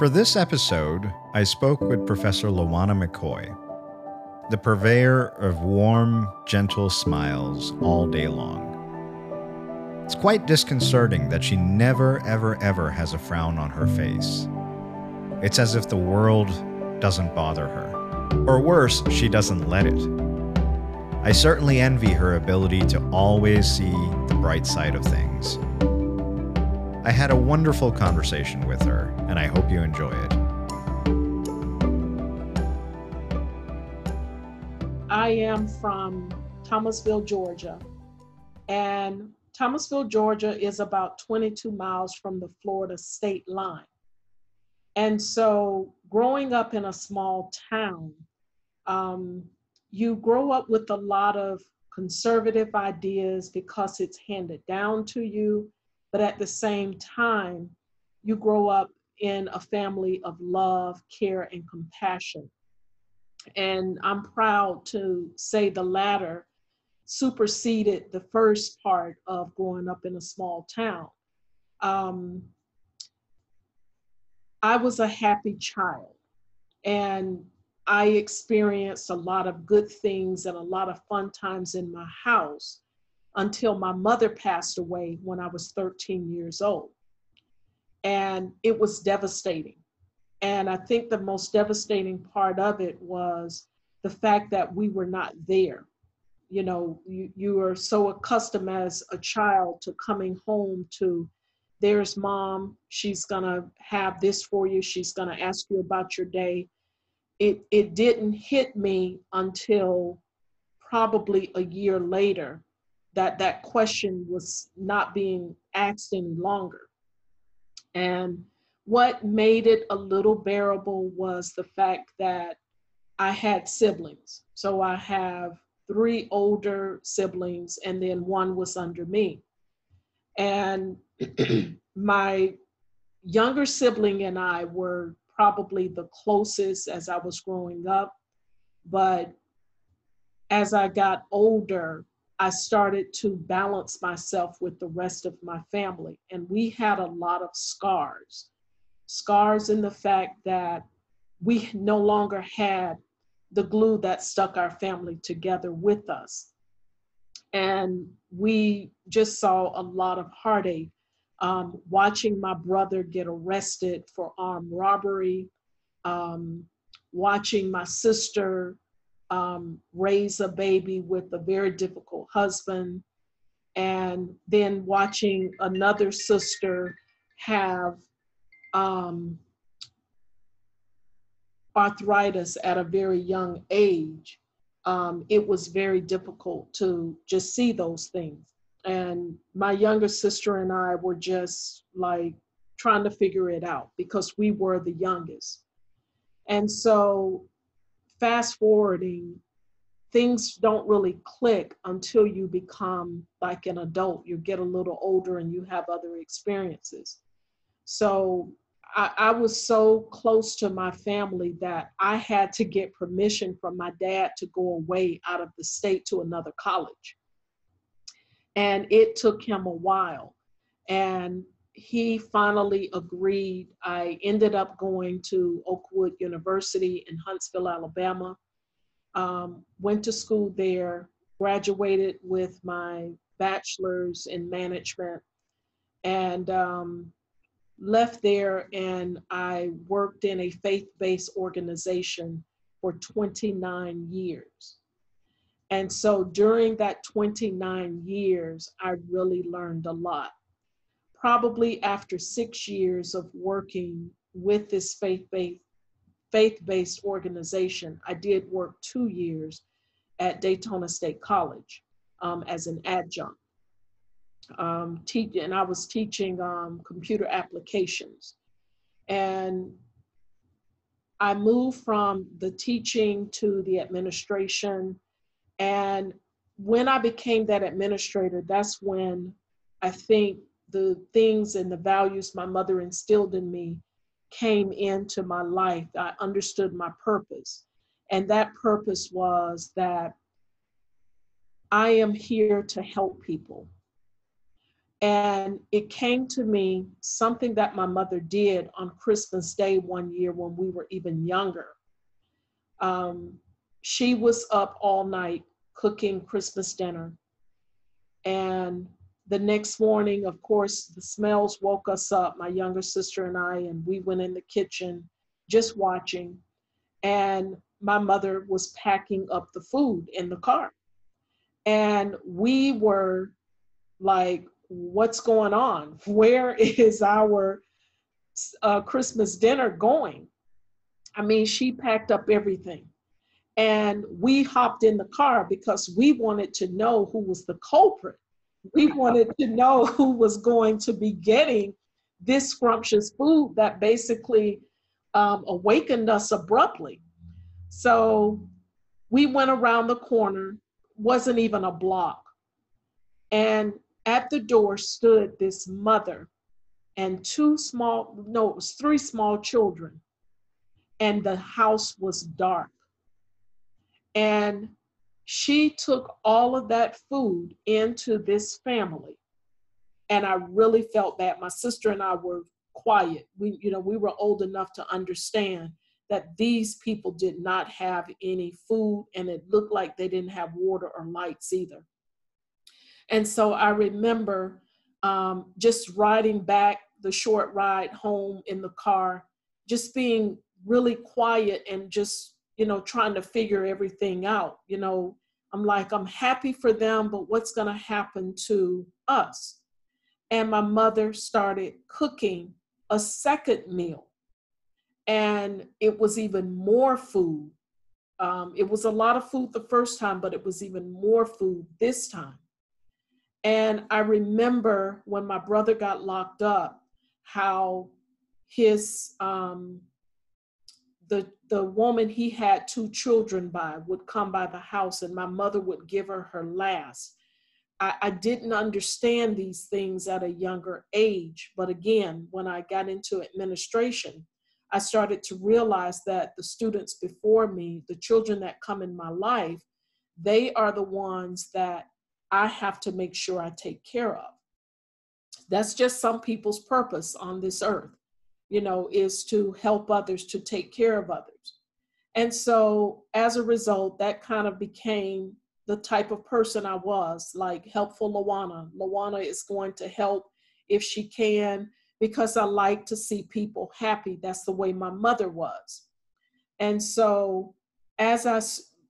For this episode, I spoke with Professor Lawana McCoy, the purveyor of warm, gentle smiles all day long. It's quite disconcerting that she never, ever, ever has a frown on her face. It's as if the world doesn't bother her. Or worse, she doesn't let it. I certainly envy her ability to always see the bright side of things. I had a wonderful conversation with her, and I hope you enjoy it. I am from Thomasville, Georgia, and Thomasville, Georgia is about 22 miles from the Florida state line. And so, growing up in a small town, um, you grow up with a lot of conservative ideas because it's handed down to you but at the same time, you grow up in a family of love, care, and compassion. And I'm proud to say the latter superseded the first part of growing up in a small town. Um, I was a happy child and I experienced a lot of good things and a lot of fun times in my house until my mother passed away when I was 13 years old. And it was devastating. And I think the most devastating part of it was the fact that we were not there. You know, you, you are so accustomed as a child to coming home to there's mom, she's gonna have this for you, she's gonna ask you about your day. It, it didn't hit me until probably a year later that that question was not being asked any longer. And what made it a little bearable was the fact that I had siblings. So I have three older siblings, and then one was under me. And my younger sibling and I were probably the closest as I was growing up. But as I got older, I started to balance myself with the rest of my family. And we had a lot of scars. Scars in the fact that we no longer had the glue that stuck our family together with us. And we just saw a lot of heartache um, watching my brother get arrested for armed robbery, um, watching my sister um, raise a baby with a very difficult husband, and then watching another sister have um, arthritis at a very young age, um, it was very difficult to just see those things. And my younger sister and I were just like trying to figure it out because we were the youngest. And so fast forwarding, things don't really click until you become like an adult. You get a little older and you have other experiences. So I, I, was so close to my family that I had to get permission from my dad to go away out of the state to another college. And it took him a while. And he finally agreed. I ended up going to Oakwood University in Huntsville, Alabama. Um, went to school there, graduated with my bachelor's in management, and um, left there. And I worked in a faith based organization for 29 years. And so during that 29 years, I really learned a lot probably after six years of working with this faith-based faith-based organization, I did work two years at Daytona State College um, as an adjunct. Um, te- and I was teaching um, computer applications. And I moved from the teaching to the administration. And when I became that administrator, that's when I think the things and the values my mother instilled in me came into my life. I understood my purpose. And that purpose was that I am here to help people. And it came to me something that my mother did on Christmas Day one year when we were even younger. Um, she was up all night cooking Christmas dinner. And the next morning, of course, the smells woke us up, my younger sister and I, and we went in the kitchen just watching. And my mother was packing up the food in the car. And we were like, what's going on? Where is our uh, Christmas dinner going? I mean, she packed up everything. And we hopped in the car because we wanted to know who was the culprit. We wanted to know who was going to be getting this scrumptious food that basically um, awakened us abruptly. So we went around the corner, wasn't even a block. And at the door stood this mother and two small, no, it was three small children. And the house was dark. And she took all of that food into this family. And I really felt that My sister and I were quiet. We, you know, we were old enough to understand that these people did not have any food and it looked like they didn't have water or lights either. And so I remember um, just riding back the short ride home in the car, just being really quiet and just, you know, trying to figure everything out. You know, I'm like, I'm happy for them, but what's going to happen to us? And my mother started cooking a second meal. And it was even more food. Um, it was a lot of food the first time, but it was even more food this time. And I remember when my brother got locked up, how his um, the the woman he had two children by would come by the house, and my mother would give her her last. I, I didn't understand these things at a younger age, but again, when I got into administration, I started to realize that the students before me, the children that come in my life, they are the ones that I have to make sure I take care of. That's just some people's purpose on this earth, you know, is to help others, to take care of others. And so as a result, that kind of became the type of person I was, like helpful Lawana. Lawana is going to help if she can because I like to see people happy. That's the way my mother was. And so as I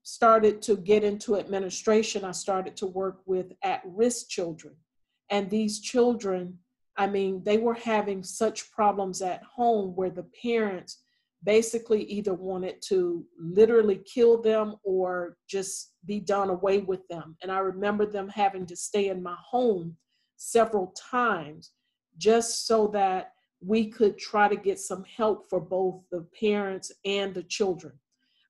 started to get into administration, I started to work with at risk children. And these children, I mean, they were having such problems at home where the parents basically either wanted to literally kill them or just be done away with them. And I remember them having to stay in my home several times just so that we could try to get some help for both the parents and the children.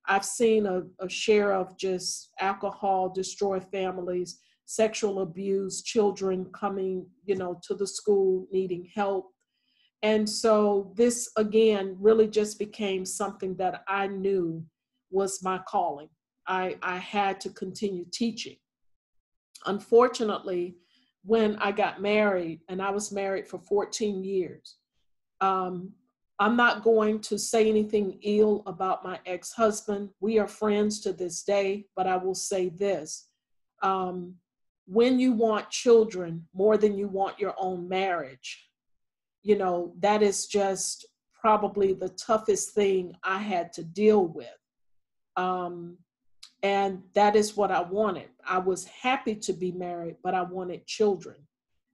I've seen a, a share of just alcohol destroy families, sexual abuse, children coming, you know, to the school needing help. And so this again really just became something that I knew was my calling. I, I had to continue teaching. Unfortunately, when I got married, and I was married for 14 years, um, I'm not going to say anything ill about my ex husband. We are friends to this day, but I will say this. Um, when you want children more than you want your own marriage, you know, that is just probably the toughest thing I had to deal with. Um, and that is what I wanted. I was happy to be married, but I wanted children.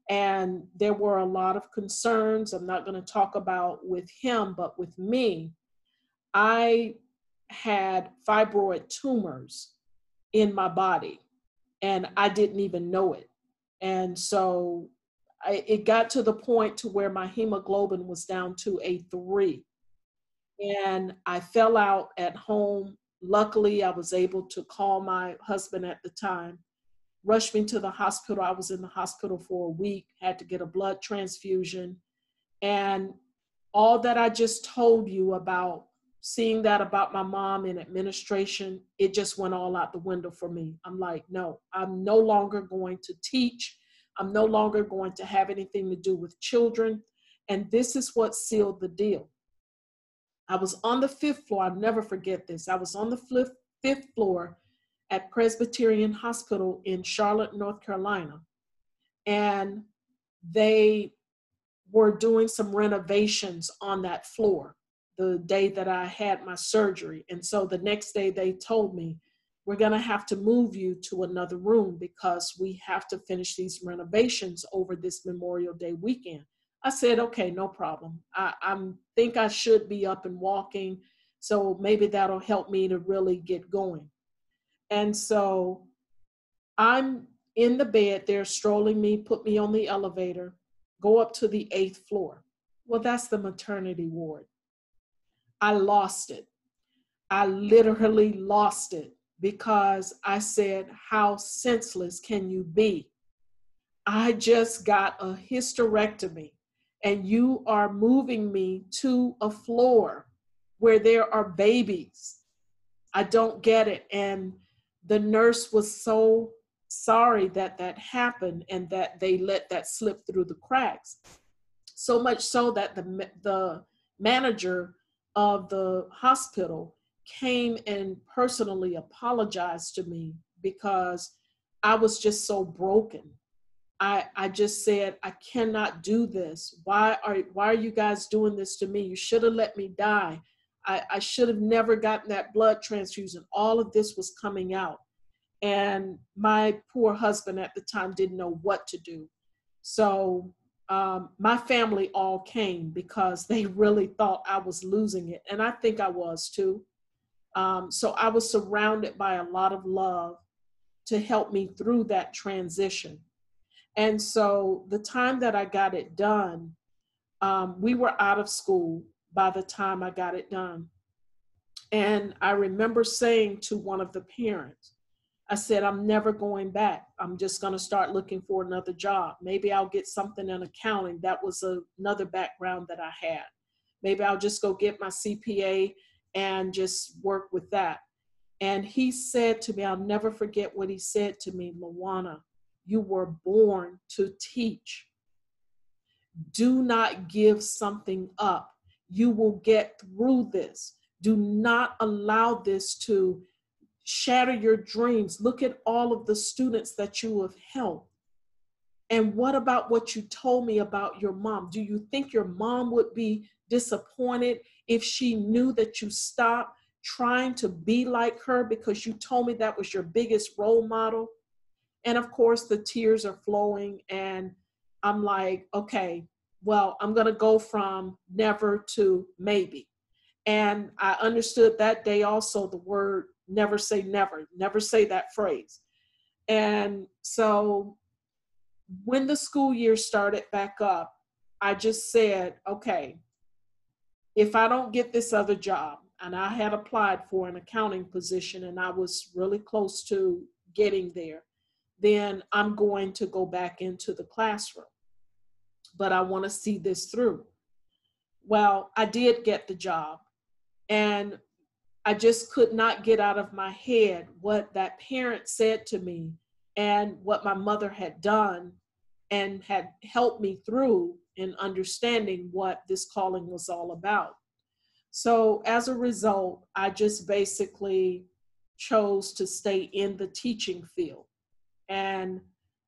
And there were a lot of concerns. I'm not going to talk about with him, but with me, I had fibroid tumors in my body and I didn't even know it. And so I, it got to the point to where my hemoglobin was down to a three. And I fell out at home. Luckily, I was able to call my husband at the time rushed me to the hospital. I was in the hospital for a week, had to get a blood transfusion. And all that I just told you about seeing that about my mom in administration, it just went all out the window for me. I'm like, no, I'm no longer going to teach. I'm no longer going to have anything to do with children. And this is what sealed the deal. I was on the fifth floor. I'll never forget this. I was on the fifth, floor at Presbyterian Hospital in Charlotte, North Carolina. And they were doing some renovations on that floor the day that I had my surgery. And so the next day they told me, we're going to have to move you to another room because we have to finish these renovations over this Memorial Day weekend. I said, okay, no problem. I i think I should be up and walking. So maybe that'll help me to really get going. And so I'm in the bed, they're strolling me, put me on the elevator, go up to the eighth floor. Well, that's the maternity ward. I lost it. I literally lost it because I said, How senseless can you be? I just got a hysterectomy and you are moving me to a floor where there are babies. I don't get it. And the nurse was so sorry that that happened and that they let that slip through the cracks. So much so that the, the manager of the hospital came and personally apologized to me because I was just so broken. I, I just said, I cannot do this. Why are, why are you guys doing this to me? You should have let me die. I, I should have never gotten that blood transfusion. All of this was coming out. And my poor husband at the time didn't know what to do. So um, my family all came because they really thought I was losing it. And I think I was too. Um, so I was surrounded by a lot of love to help me through that transition. And so the time that I got it done, um, we were out of school by the time I got it done. And I remember saying to one of the parents, I said, I'm never going back. I'm just going to start looking for another job. Maybe I'll get something in accounting. That was a, another background that I had. Maybe I'll just go get my CPA and just work with that. And he said to me, I'll never forget what he said to me, Lawana, you were born to teach. Do not give something up. You will get through this. Do not allow this to shatter your dreams. Look at all of the students that you have helped. And what about what you told me about your mom? Do you think your mom would be disappointed if she knew that you stopped trying to be like her because you told me that was your biggest role model? And of course, the tears are flowing, and I'm like, okay, well, I'm going to go from never to maybe. And I understood that day also the word never say never, never say that phrase. And so when the school year started back up, I just said, okay, if I don't get this other job, and I had applied for an accounting position and I was really close to getting there, then I'm going to go back into the classroom. But I want to see this through. Well, I did get the job. And I just could not get out of my head what that parent said to me and what my mother had done and had helped me through in understanding what this calling was all about. So, as a result, I just basically chose to stay in the teaching field. And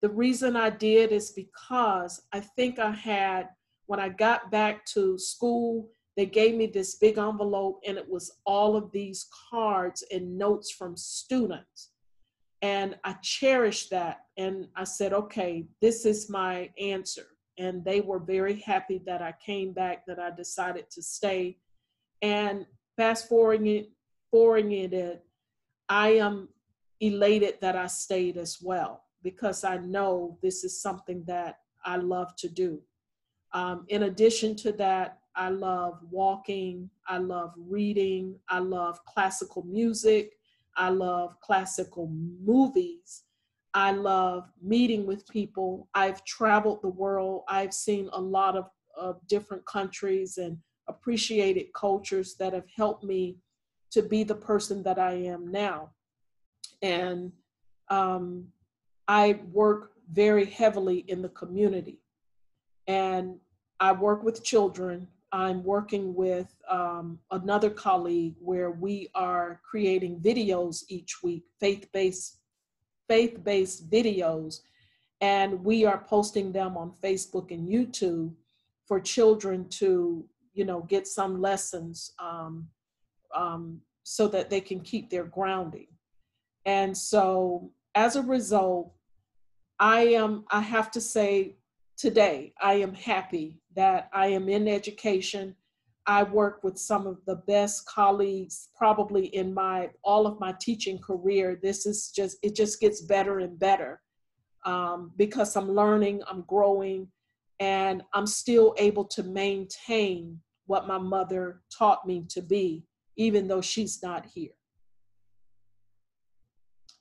the reason I did is because I think I had, when I got back to school they gave me this big envelope and it was all of these cards and notes from students. And I cherished that. And I said, okay, this is my answer. And they were very happy that I came back, that I decided to stay. And fast forwarding it, forwarding it, I am elated that I stayed as well because I know this is something that I love to do. Um, in addition to that, I love walking. I love reading. I love classical music. I love classical movies. I love meeting with people. I've traveled the world. I've seen a lot of, of different countries and appreciated cultures that have helped me to be the person that I am now. And um, I work very heavily in the community. And I work with children. I'm working with um, another colleague where we are creating videos each week, faith-based faith-based videos, and we are posting them on Facebook and YouTube for children to, you know, get some lessons um, um, so that they can keep their grounding. And so, as a result, I am. I have to say today, I am happy that I am in education. I work with some of the best colleagues probably in my all of my teaching career. This is just it just gets better and better um, because I'm learning, I'm growing, and I'm still able to maintain what my mother taught me to be, even though she's not here.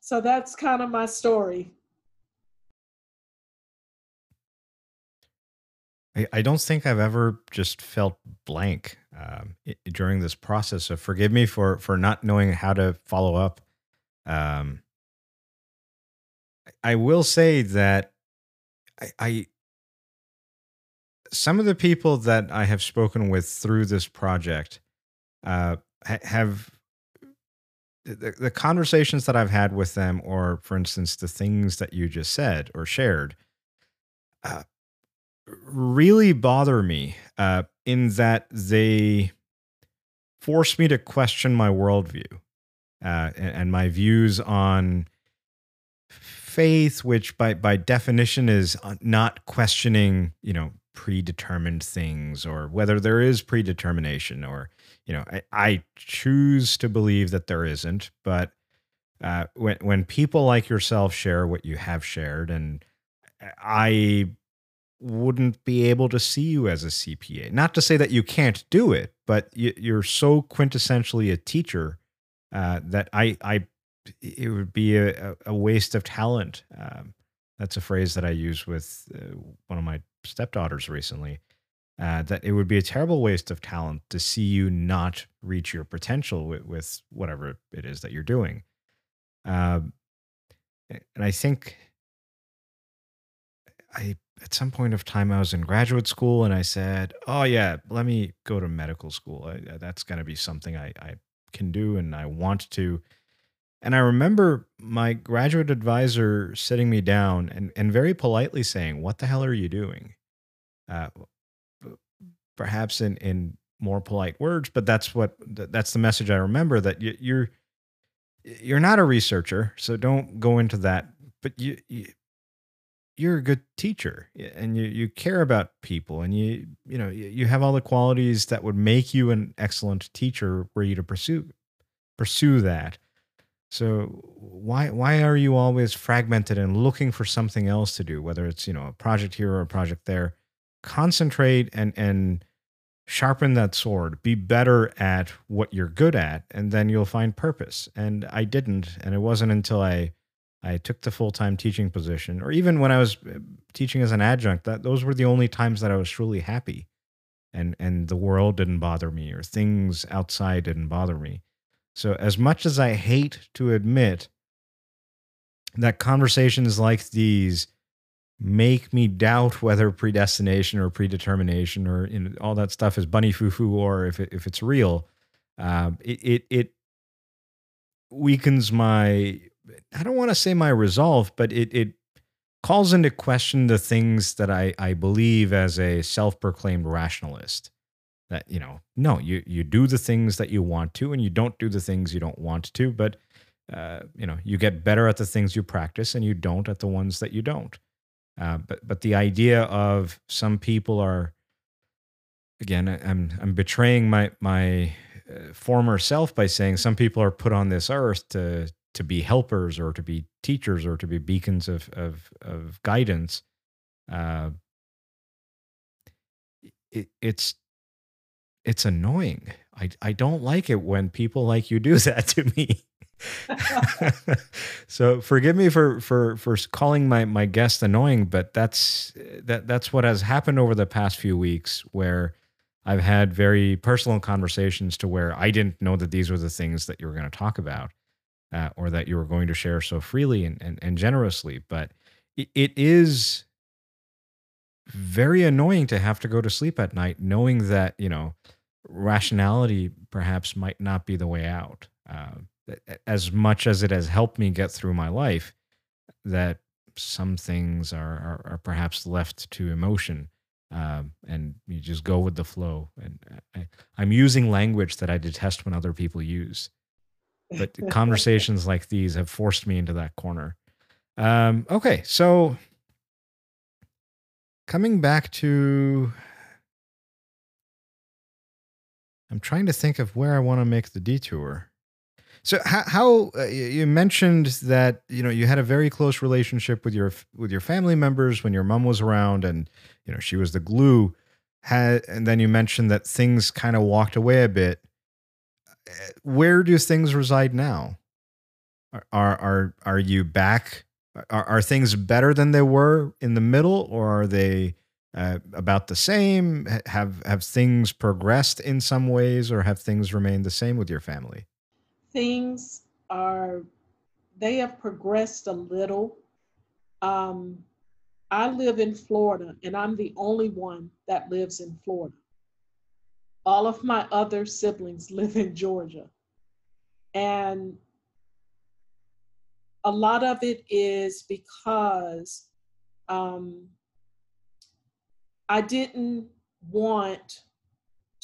So that's kind of my story. I, I don't think I've ever just felt blank um, during this process. So forgive me for for not knowing how to follow up. Um, I will say that I, I some of the people that I have spoken with through this project uh, have the, the conversations that I've had with them, or for instance, the things that you just said or shared, uh, really bother me uh, in that they force me to question my worldview uh, and, and, my views on faith, which by by definition is uh, not questioning, you know, predetermined things or whether there is predetermination or you know I, I choose to believe that there isn't but uh, when when people like yourself share what you have shared and I wouldn't be able to see you as a CPA. Not to say that you can't do it, but you, are so quintessentially a teacher uh, that I, I, it would be a, a waste of talent. Um, that's a phrase that I use with uh, one of my stepdaughters recently. Uh, that it would be a terrible waste of talent to see you not reach your potential with, with whatever it is that you're doing. Um, and I think I at some point of time I was in graduate school and I said, "Oh yeah, let me go to medical school. I, that's going to be something I, I can do and I want to." And I remember my graduate advisor sitting me down and, and very politely saying, "What the hell are you doing?" Uh, perhaps in in more polite words, but that's what that's the message I remember that you, you're you're not a researcher, so don't go into that. But you, you you're a good teacher and you, you care about people and you you know you have all the qualities that would make you an excellent teacher were you to pursue pursue that. So why why are you always fragmented and looking for something else to do whether it's you know a project here or a project there? Concentrate and and sharpen that sword. Be better at what you're good at and then you'll find purpose. And i didn't and it wasn't until i I took the full time teaching position, or even when I was uh, teaching as an adjunct, that those were the only times that I was truly happy, and and the world didn't bother me, or things outside didn't bother me. So as much as I hate to admit that conversations like these make me doubt whether predestination or predetermination or you know, all that stuff is bunny foo foo or if it, if it's real, uh, it, it it weakens my I don't want to say my resolve, but it it calls into question the things that I I believe as a self-proclaimed rationalist. That you know, no, you you do the things that you want to, and you don't do the things you don't want to. But uh, you know, you get better at the things you practice, and you don't at the ones that you don't. Uh, but but the idea of some people are again, I'm I'm betraying my my uh, former self by saying some people are put on this earth to to be helpers or to be teachers or to be beacons of of, of guidance uh, it, it's it's annoying. I i don't like it when people like you do that to me. So forgive me for for for calling my my guest annoying but that's that that's what has happened over the past few weeks where I've had very personal conversations to where I didn't know that these were the things that you were going to talk about uh, or that you were going to share so freely and, and, and generously. But it is very annoying to have to go to sleep at night knowing that you know rationality perhaps might not be the way out uh, as much as it has helped me get through my life that some things are, are, are perhaps left to emotion um, and you just go with the flow and I, i'm using language that i detest when other people use but conversations like these have forced me into that corner. Um, okay so coming back to I'm trying to think of where I want to make the detour. So how, how uh, you mentioned that you know you had a very close relationship with your with your family members when your mom was around and you know she was the glue. Had and then you mentioned that things kind of walked away a bit where do things reside now are are are you back are, are things better than they were in the middle, or are they uh, about the same? Have have things progressed in some ways, or have things remained the same with your family? Things are they have progressed a little. Um, I live in Florida, and I'm the only one that lives in Florida. All of my other siblings live in Georgia. And a lot of it is because um, I didn't want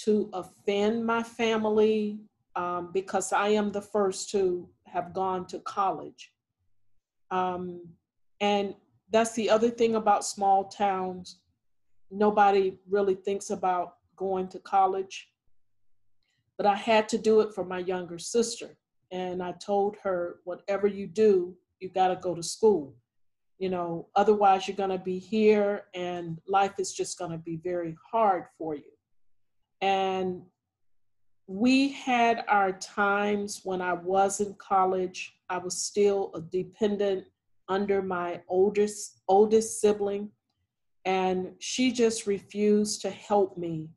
to offend my family um, because I am the first to have gone to college. Um, and that's the other thing about small towns. Nobody really thinks about going to college. But I had to do it for my younger sister and I told her, whatever you do, you got to go to school. You know, otherwise you're going to be here and life is just going to be very hard for you. And we had our times when I was in college. I was still a dependent under my oldest oldest sibling and she just refused to help me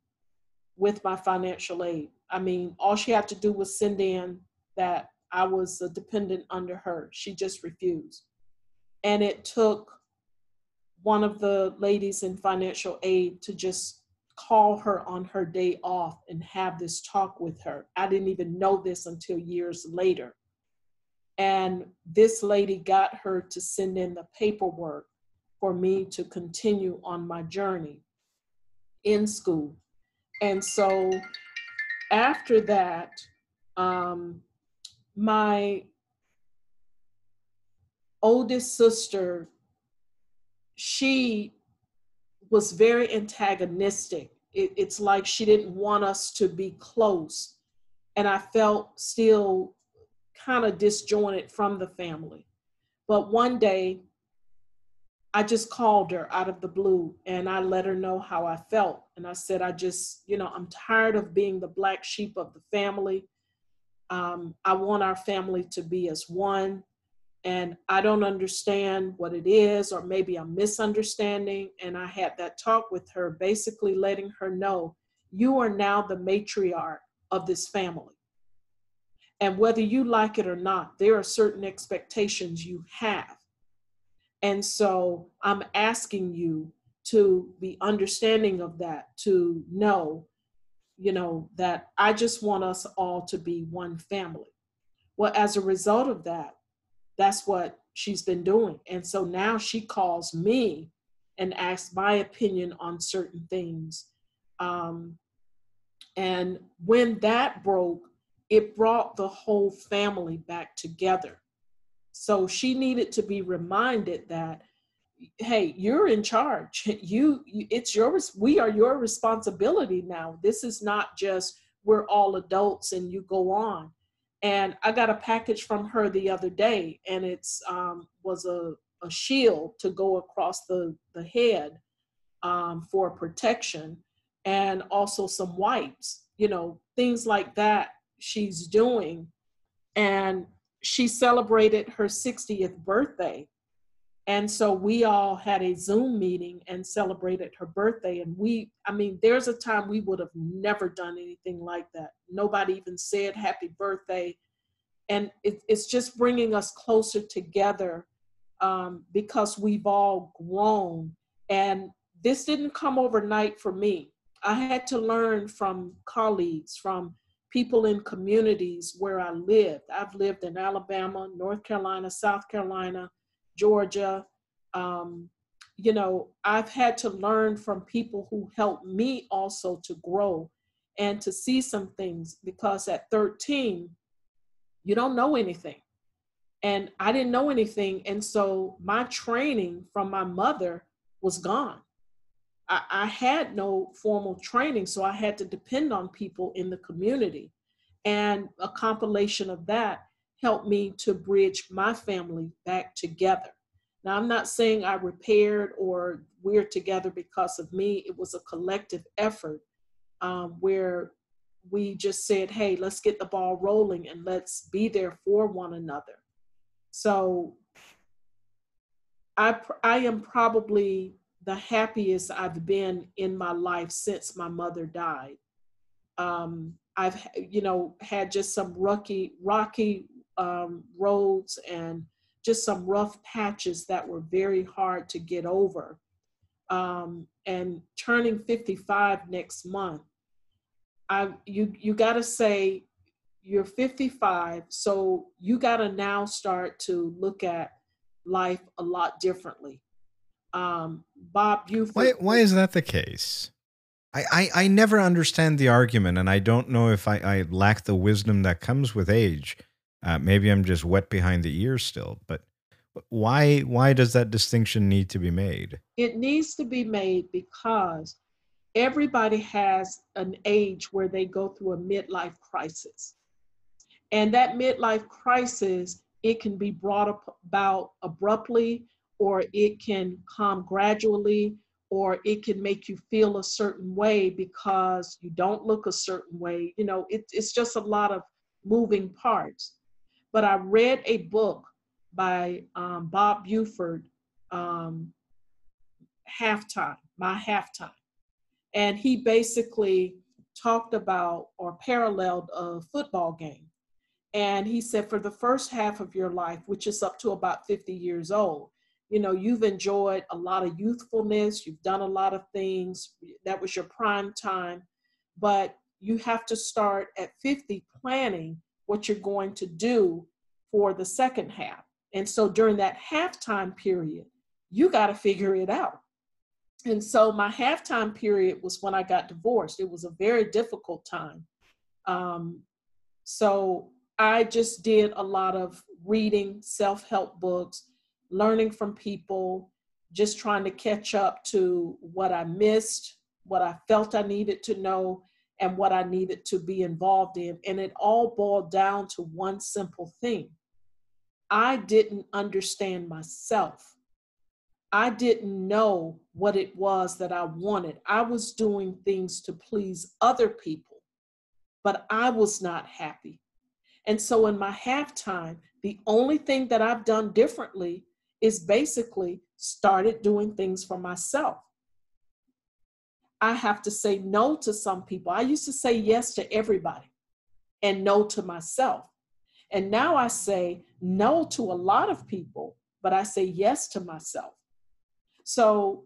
with my financial aid. I mean, all she had to do was send in that I was a dependent under her. She just refused. And it took one of the ladies in financial aid to just call her on her day off and have this talk with her. I didn't even know this until years later. And this lady got her to send in the paperwork for me to continue on my journey in school. And so after that, um, my oldest sister, she was very antagonistic. It, it's like she didn't want us to be close. And I felt still kind of disjointed from the family. But one day, I just called her out of the blue and I let her know how I felt. And I said, I just, you know, I'm tired of being the black sheep of the family. Um, I want our family to be as one. And I don't understand what it is, or maybe I'm misunderstanding. And I had that talk with her, basically letting her know you are now the matriarch of this family. And whether you like it or not, there are certain expectations you have. And so I'm asking you to be understanding of that, to know you know, that I just want us all to be one family. Well, as a result of that, that's what she's been doing. And so now she calls me and asks my opinion on certain things. Um, and when that broke, it brought the whole family back together. So she needed to be reminded that hey you're in charge. You, it's yours we are your responsibility now. This is not just we're all adults and you go on. And i got a package from her the other day and it's um, was a, a shield to go across the the head um, for protection and also some wipes you know things like that she's doing. And she celebrated her 60th birthday and so we all had a Zoom meeting and celebrated her birthday. And we, I mean, there's a time we would have never done anything like that. Nobody even said happy birthday. And it, it's just bringing us closer together um, because we've all grown. And this didn't come overnight for me. I had to learn from colleagues, from people in communities where I lived. I've lived in Alabama, North Carolina, South Carolina, Georgia. Um, you know, I've had to learn from people who helped me also to grow and to see some things because at 13, you don't know anything. And I didn't know anything. And so my training from my mother was gone. I, I had no formal training, so I had to depend on people in the community. And a compilation of that helped me to bridge my family back together. Now, I'm not saying I repaired or we're together because of me. It was a collective effort um, where we just said, hey, let's get the ball rolling and let's be there for one another. So I, I am probably the happiest I've been in my life since my mother died. Um, I've, you know, had just some rocky, rocky um, roads and just some rough patches that were very hard to get over. Um, and turning 55 next month, I you you got to say you're 55, so you got to now start to look at life a lot differently. Um, Bob, you why why is that the case? I, I, I never understand the argument, and I don't know if I, I lack the wisdom that comes with age. Uh, maybe I'm just wet behind the ears still, but why why does that distinction need to be made? It needs to be made because everybody has an age where they go through a midlife crisis. And that midlife crisis, it can be brought about abruptly, or it can come gradually, or it can make you feel a certain way because you don't look a certain way. You know, it, it's just a lot of moving parts. But I read a book by um, Bob Buford, um, Halftime, My Halftime. And he basically talked about or paralleled a football game. And he said, for the first half of your life, which is up to about 50 years old, you know, you've enjoyed a lot of youthfulness, you've done a lot of things, that was your prime time. But you have to start at 50 planning what you're going to do for the second half. And so during that halftime period, you got to figure it out. And so my halftime period was when I got divorced. It was a very difficult time. Um, so I just did a lot of reading self help books, learning from people, just trying to catch up to what I missed, what I felt I needed to know, and what I needed to be involved in. And it all boiled down to one simple thing I didn't understand myself. I didn't know what it was that I wanted. I was doing things to please other people, but I was not happy. And so in my halftime, the only thing that I've done differently is basically started doing things for myself. I have to say no to some people. I used to say yes to everybody and no to myself. And now I say no to a lot of people, but I say yes to myself. So,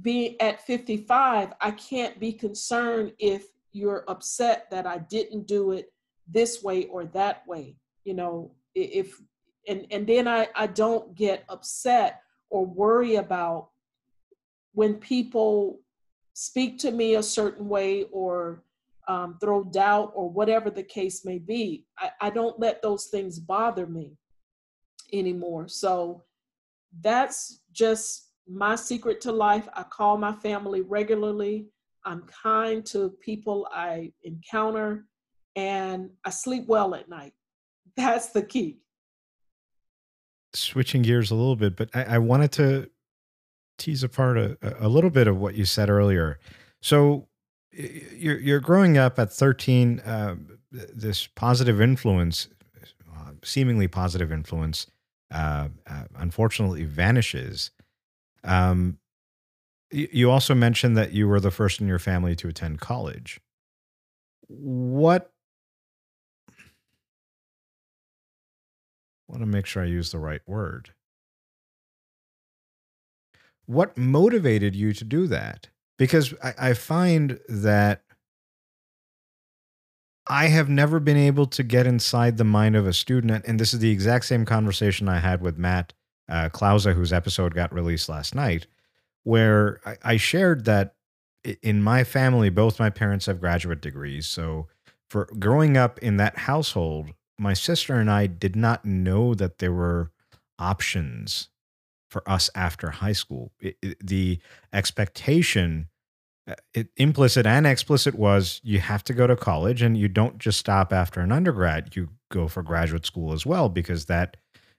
being at 55, I can't be concerned if you're upset that I didn't do it this way or that way. You know, if and and then I I don't get upset or worry about when people speak to me a certain way or um, throw doubt or whatever the case may be. I, I don't let those things bother me anymore. So that's just my secret to life. I call my family regularly. I'm kind to people I encounter and I sleep well at night. That's the key. Switching gears a little bit, but I, I wanted to tease apart a, a little bit of what you said earlier. So, you're you're growing up at 13 uh, this positive influence uh, seemingly positive influence uh, uh unfortunately vanishes. Um, you also mentioned that you were the first in your family to attend college. What I want to make sure I use the right word what motivated you to do that? Because I, I find that I have never been able to get inside the mind of a student. And this is the exact same conversation I had with Matt uh, Klauser, whose episode got released last night, where I, I shared that in my family, both my parents have graduate degrees. So for growing up in that household, my sister and I did not know that there were options for us after high school. It, it, the expectation uh, it, implicit and explicit was you have to go to college and you don't just stop after an undergrad you go for graduate school as well because that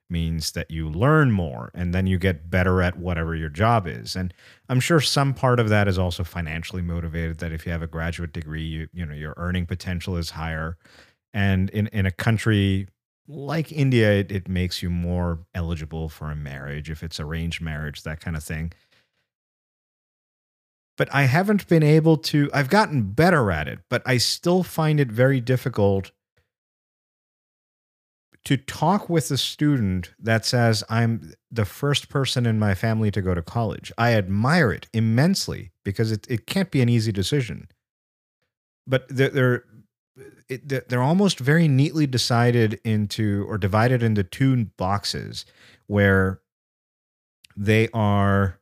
means that you learn more and then you get better at whatever your job is and i'm sure some part of that is also financially motivated that if you have a graduate degree you you know your earning potential is higher and in in a country like india it, it makes you more eligible for a marriage if it's arranged marriage that kind of thing but I haven't been able to, I've gotten better at it, but I still find it very difficult to talk with a student that says, I'm the first person in my family to go to college. I admire it immensely because it, it can't be an easy decision. But they're, they're, it, they're almost very neatly decided into or divided into two boxes where they are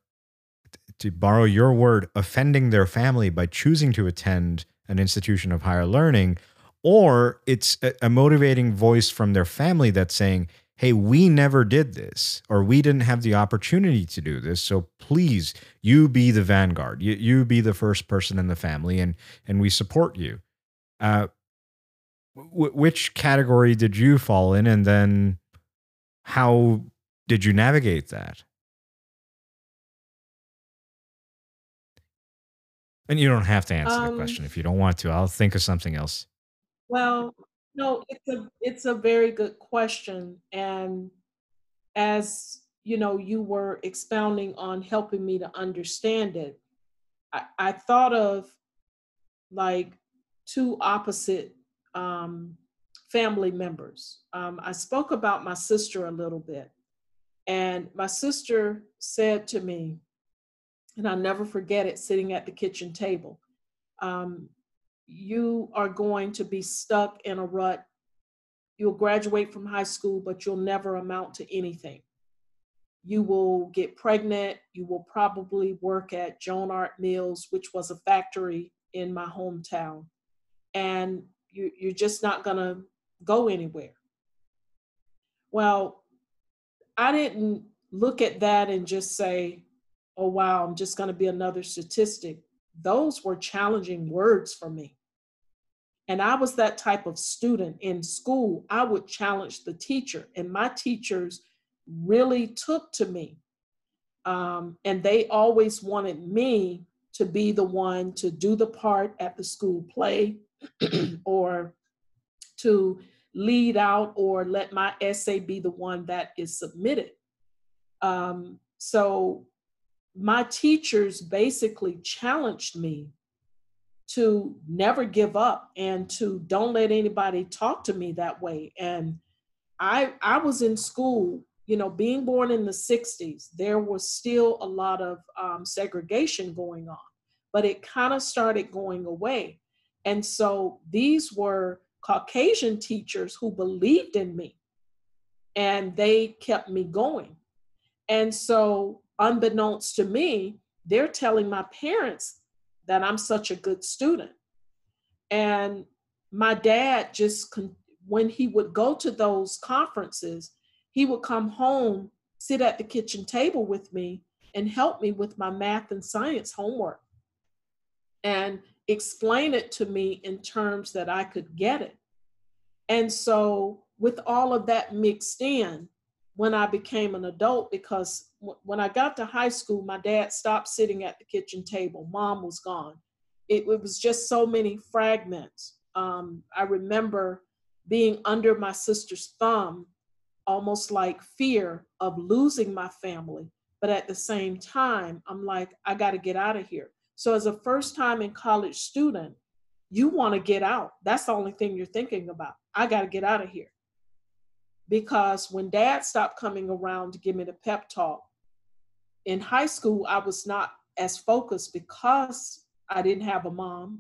to borrow your word, offending their family by choosing to attend an institution of higher learning, or it's a, motivating voice from their family that's saying, hey, we never did this, or we didn't have the opportunity to do this. So please, you be the vanguard. You, you be the first person in the family, and and we support you. Uh, w- which category did you fall in, and then how did you navigate that? And you don't have to answer the Um, question if you don't want to. I'll think of something else. well, no, it's a it's a very good question. And as you know, you were expounding on helping me to understand it. I, I thought of like two opposite um, family members. Um, I spoke about my sister a little bit, and my sister said to me, and I'll never forget it sitting at the kitchen table. Um, you are going to be stuck in a rut. You'll graduate from high school, but you'll never amount to anything. You will get pregnant. You will probably work at Joan Art Mills, which was a factory in my hometown. And you, you're just not going to go anywhere. Well, I didn't look at that and just say, oh, wow, I'm just going to be another statistic. Those were challenging words for me. And I was that type of student in school. I would challenge the teacher, and my teachers really took to me. Um, and they always wanted me to be the one to do the part at the school play or to lead out or let my essay be the one that is submitted. Um, so my teachers basically challenged me to never give up and to don't let anybody talk to me that way and i i was in school you know being born in the 60s there was still a lot of um, segregation going on but it kind of started going away and so these were caucasian teachers who believed in me and they kept me going and so unbeknownst to me, they're telling my parents that I'm such a good student. And my dad just, when he would go to those conferences, he would come home, sit at the kitchen table with me, and help me with my math and science homework and explain it to me in terms that I could get it. And so, with all of that mixed in, when I became an adult because w- when I got to high school, my dad stopped sitting at the kitchen table. Mom was gone. It, it was just so many fragments. Um, I remember being under my sister's thumb, almost like fear of losing my family. But at the same time, I'm like, I got to get out of here. So, as a first time in college student, you want to get out. That's the only thing you're thinking about. I got to get out of here because when dad stopped coming around to give me the pep talk, in high school, I was not as focused because I didn't have a mom.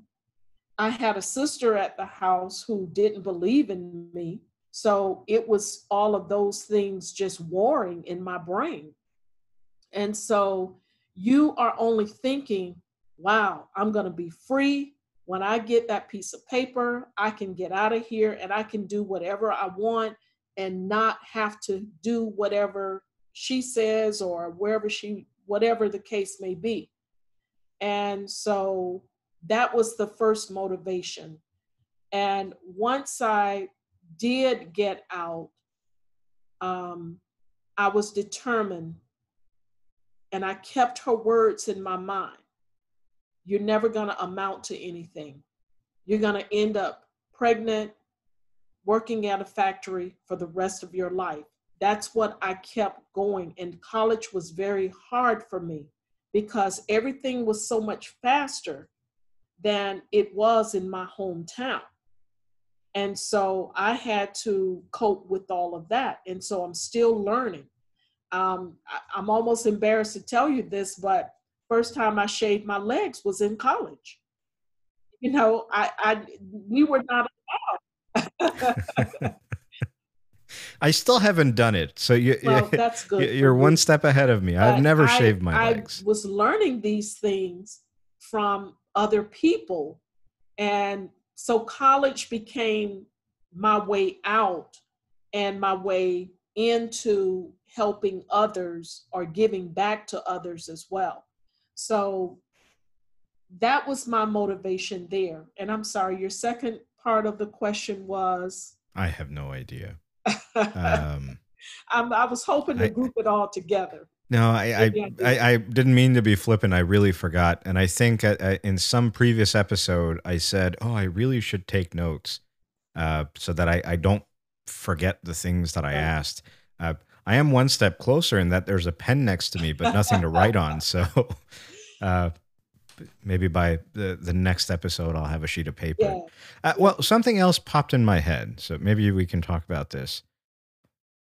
I had a sister at the house who didn't believe in me. So it was all of those things just warring in my brain. And so you are only thinking, wow, I'm going to be free. When I get that piece of paper, I can get out of here and I can do whatever I want and not have to do whatever she says or wherever she, whatever the case may be. And so that was the first motivation. And once I did get out, um, I was determined and I kept her words in my mind. You're never going to amount to anything. You're going to end up pregnant, working at a factory for the rest of your life. That's what I kept going. And college was very hard for me because everything was so much faster than it was in my hometown. And so I had to cope with all of that. And so I'm still learning. Um, I, am almost embarrassed to tell you this, but first time I shaved my legs was in college. You know, I, I we were not allowed. I still haven't done it, so you, well, that's good. You're one step ahead of me. I've never I, shaved my legs. I was learning these things from other people, and so college became my way out and my way into helping others or giving back to others as well. So that was my motivation there. And I'm sorry, your second part of the question was I have no idea. um, i was hoping to I, group it all together. No, I I, I, I, didn't mean to be flippant. I really forgot. And I think in some previous episode, I said, oh, I really should take notes uh, so that I, I don't forget the things that I asked. Uh, I am one step closer in that there's a pen next to me, but nothing to write on. So uh, maybe by the, the next episode, I'll have a sheet of paper. Yeah. Uh, well, something else popped in my head. So maybe we can talk about this.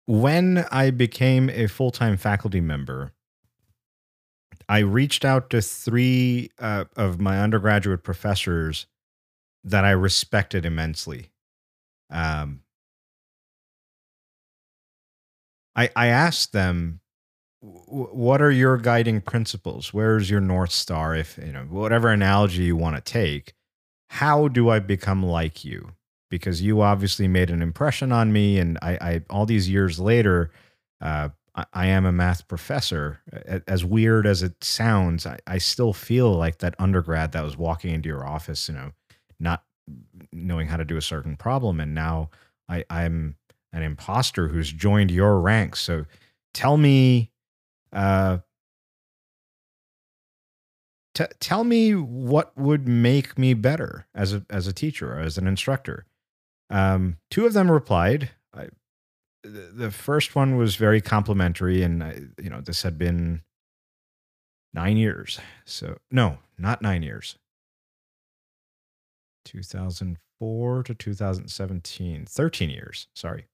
When I became a full time faculty member, I reached out to three uh, of my undergraduate professors that I respected immensely. Um, I, I asked them, what are your guiding principles? Where's your North Star? If, you know, whatever analogy you want to take, how do I become like you? Because you obviously made an impression on me. And I, I all these years later, uh, I, I am a math professor. As weird as it sounds, I, I still feel like that undergrad that was walking into your office, you know, not knowing how to do a certain problem. And now I, I'm an imposter who's joined your ranks. So tell me, uh, t- tell me what would make me better as a as a teacher or as an instructor. Um, two of them replied. I, the first one was very complimentary, and I, you know this had been nine years. So no, not nine years. 2004 to 2017, 13 years. Sorry.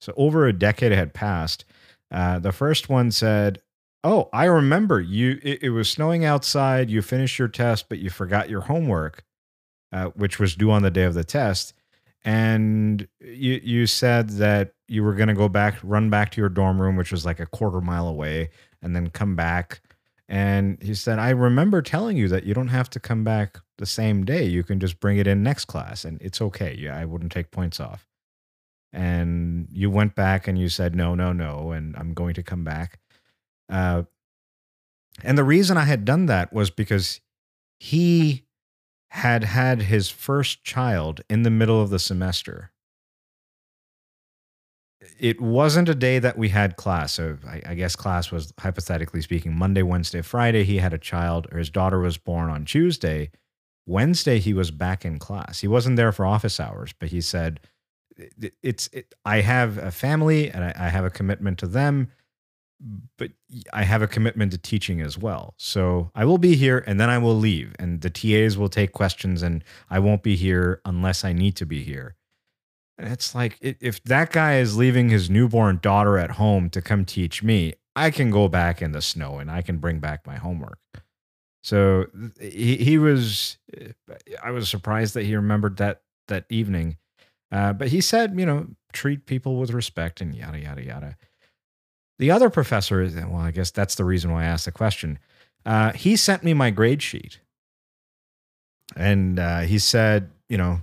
So over a decade had passed. Uh, the first one said, "Oh, I remember you. It, it, was snowing outside. You finished your test, but you forgot your homework, uh, which was due on the day of the test, and you you said that you were going to go back, run back to your dorm room, which was like a quarter mile away, and then come back." And he said, "I remember telling you that you don't have to come back the same day. You can just bring it in next class, and it's okay. I wouldn't take points off." and you went back and you said no no no and i'm going to come back uh, and the reason i had done that was because he had had his first child in the middle of the semester. It wasn't a day that we had class so I, I guess class was hypothetically speaking monday wednesday friday. He had a child or his daughter was born on tuesday. Wednesday he was back in class. He wasn't there for office hours but he said it's it, I have a family and I, I, have a commitment to them, but I have a commitment to teaching as well. So I will be here and then I will leave, and the TAs will take questions, and I won't be here unless I need to be here. And it's like if that guy is leaving his newborn daughter at home to come teach me, I can go back in the snow and I can bring back my homework. So he, he was, I was surprised that he remembered that that evening. Uh, but he said, you know, treat people with respect and yada, yada, yada. The other professor, well, I guess that's the reason why I asked the question. Uh, he sent me my grade sheet. And uh, he said, you know,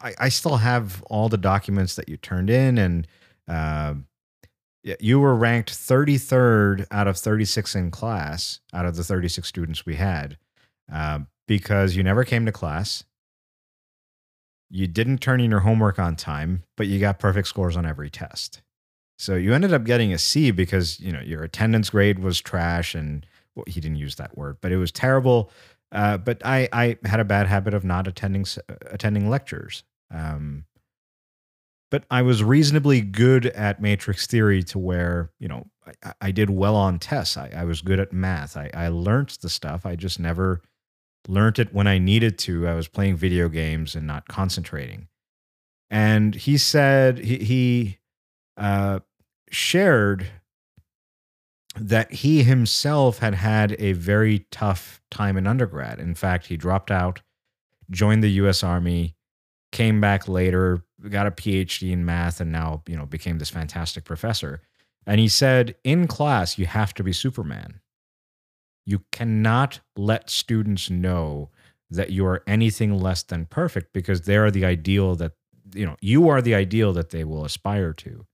I, I, still have all the documents that you turned in, and uh, you were ranked 33rd out of 36 in class, out of the 36 students we had, uh, because you never came to class. You didn't turn in your homework on time, but you got perfect scores on every test. So you ended up getting a C because you know your attendance grade was trash, and well, he didn't use that word, but it was terrible. Uh, but I, I had a bad habit of not attending attending lectures. Um, but I was reasonably good at matrix theory to where you know I, I did well on tests. I, I, was good at math. I, I learned the stuff. I just never learned it when I needed to. I was playing video games and not concentrating. And he said he, he uh, shared that he himself had had a very tough time in undergrad. In fact, he dropped out, joined the U.S. Army, came back later, got a PhD in math, and now you know became this fantastic professor. And he said, in class, you have to be Superman. You cannot let students know that you are anything less than perfect because they are the ideal that you know you are the ideal that they will aspire to.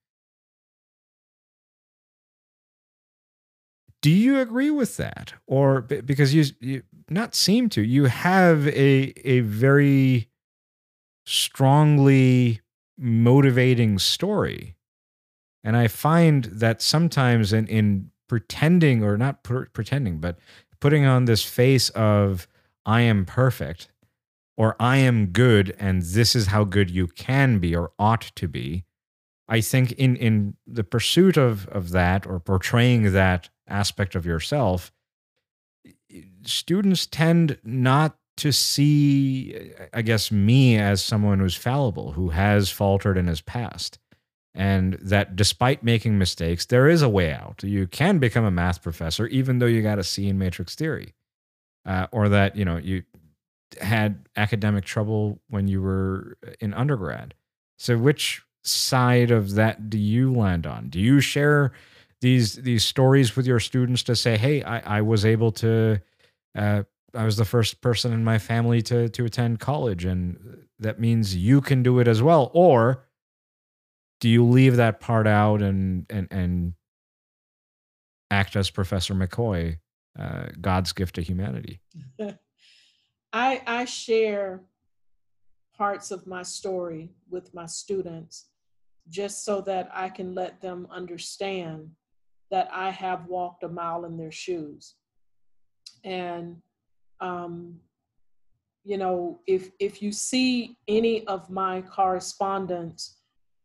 Do you agree with that, or because you, you not seem to? You have a a very strongly motivating story, and I find that sometimes in in pretending or not pretending, but putting on this face of I am perfect or I am good and this is how good you can be or ought to be. I think in in the pursuit of of that or portraying that aspect of yourself, students tend not to see, I guess, me as someone who's fallible, who has faltered in his past. And that despite making mistakes, there is a way out. You can become a math professor, even though you got a C in matrix theory. Uh, or that, you know, you had academic trouble when you were in undergrad. So, which side of that do you land on? Do you share these these stories with your students to say, "Hey, I, I was able to, uh, I was the first person in my family to to attend college, and that means you can do it as well." Or do you leave that part out and and and act as Professor McCoy, uh, God's gift to humanity? I I share parts of my story with my students just so that I can let them understand that I have walked a mile in their shoes. And, um, you know, if, if you see any of my correspondence,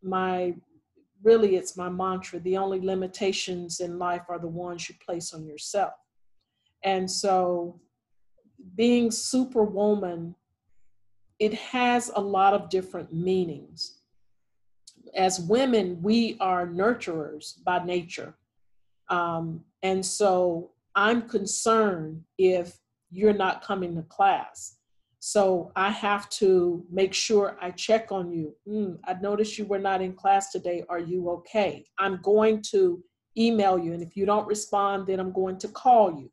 my really it's my mantra the only limitations in life are the ones you place on yourself. And so, being superwoman, it has a lot of different meanings. As women, we are nurturers by nature. Um, and so I'm concerned if you're not coming to class. So I have to make sure I check on you. Mm, I noticed you were not in class today. Are you okay? I'm going to email you. And if you don't respond, then I'm going to call you.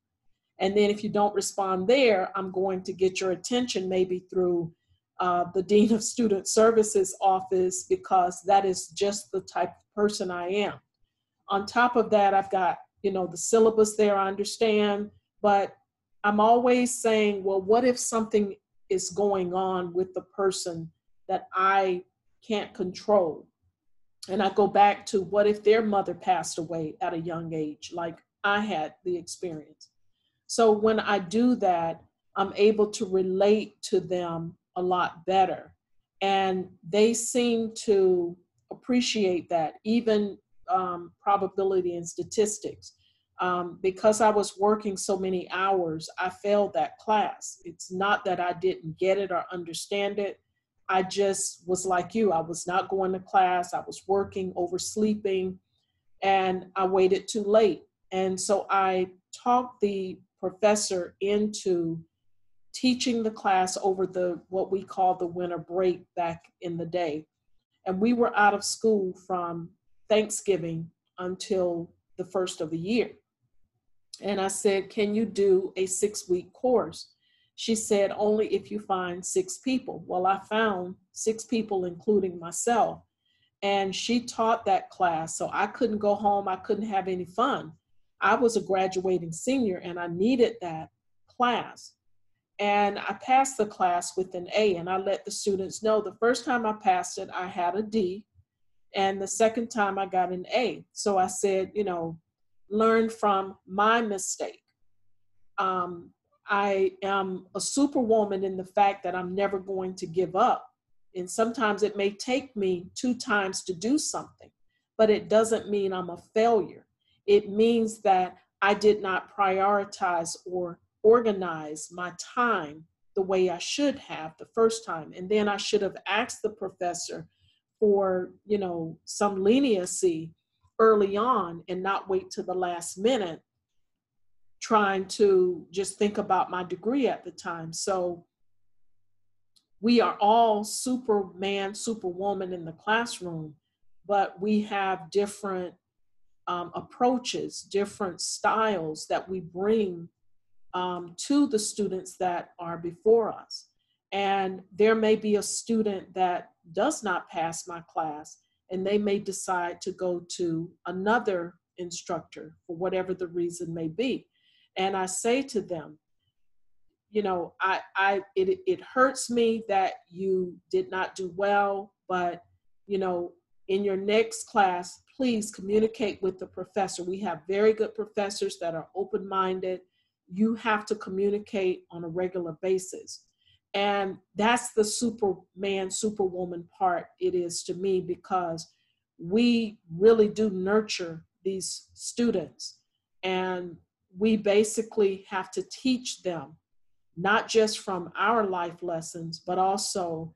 And then if you don't respond there, I'm going to get your attention maybe through uh, the Dean of Student Services office because that is just the type of person I am. On top of that, I've got, you know, the syllabus there, I understand, but I'm always saying, well, what if something is going on with the person that I can't control? And I go back to what if their mother passed away at a young age, like I had the experience. So when I do that, I'm able to relate to them a lot better. And they seem to appreciate that, even um, probability and statistics. Um, because I was working so many hours, I failed that class. It's not that I didn't get it or understand it. I just was like you. I was not going to class. I was working, oversleeping. and I waited too late. And so I talked the professor into teaching the class over the what we call the winter break back in the day. And we were out of school from Thanksgiving until the first of the year. And I said, Can you do a six week course? She said, Only if you find six people. Well, I found six people, including myself. And she taught that class. So I couldn't go home, I couldn't have any fun. I was a graduating senior and I needed that class. And I passed the class with an A, and I let the students know the first time I passed it, I had a D, and the second time I got an A. So I said, you know, learn from my mistake. Um, I am a superwoman in the fact that I'm never going to give up. And sometimes it may take me two times to do something, but it doesn't mean I'm a failure. It means that I did not prioritize or organize my time the way I should have the first time. And then I should have asked the professor for, you know, some leniency early on and not wait to the last minute trying to just think about my degree at the time. So we are all superman, superwoman in the classroom, but we have different um, approaches, different styles that we bring um, to the students that are before us. And there may be a student that does not pass my class, and they may decide to go to another instructor for whatever the reason may be. And I say to them, you know, I, I, it, it hurts me that you did not do well, but, you know, in your next class, please communicate with the professor. We have very good professors that are open minded. You have to communicate on a regular basis. And that's the superman, superwoman part it is to me because we really do nurture these students. And we basically have to teach them, not just from our life lessons, but also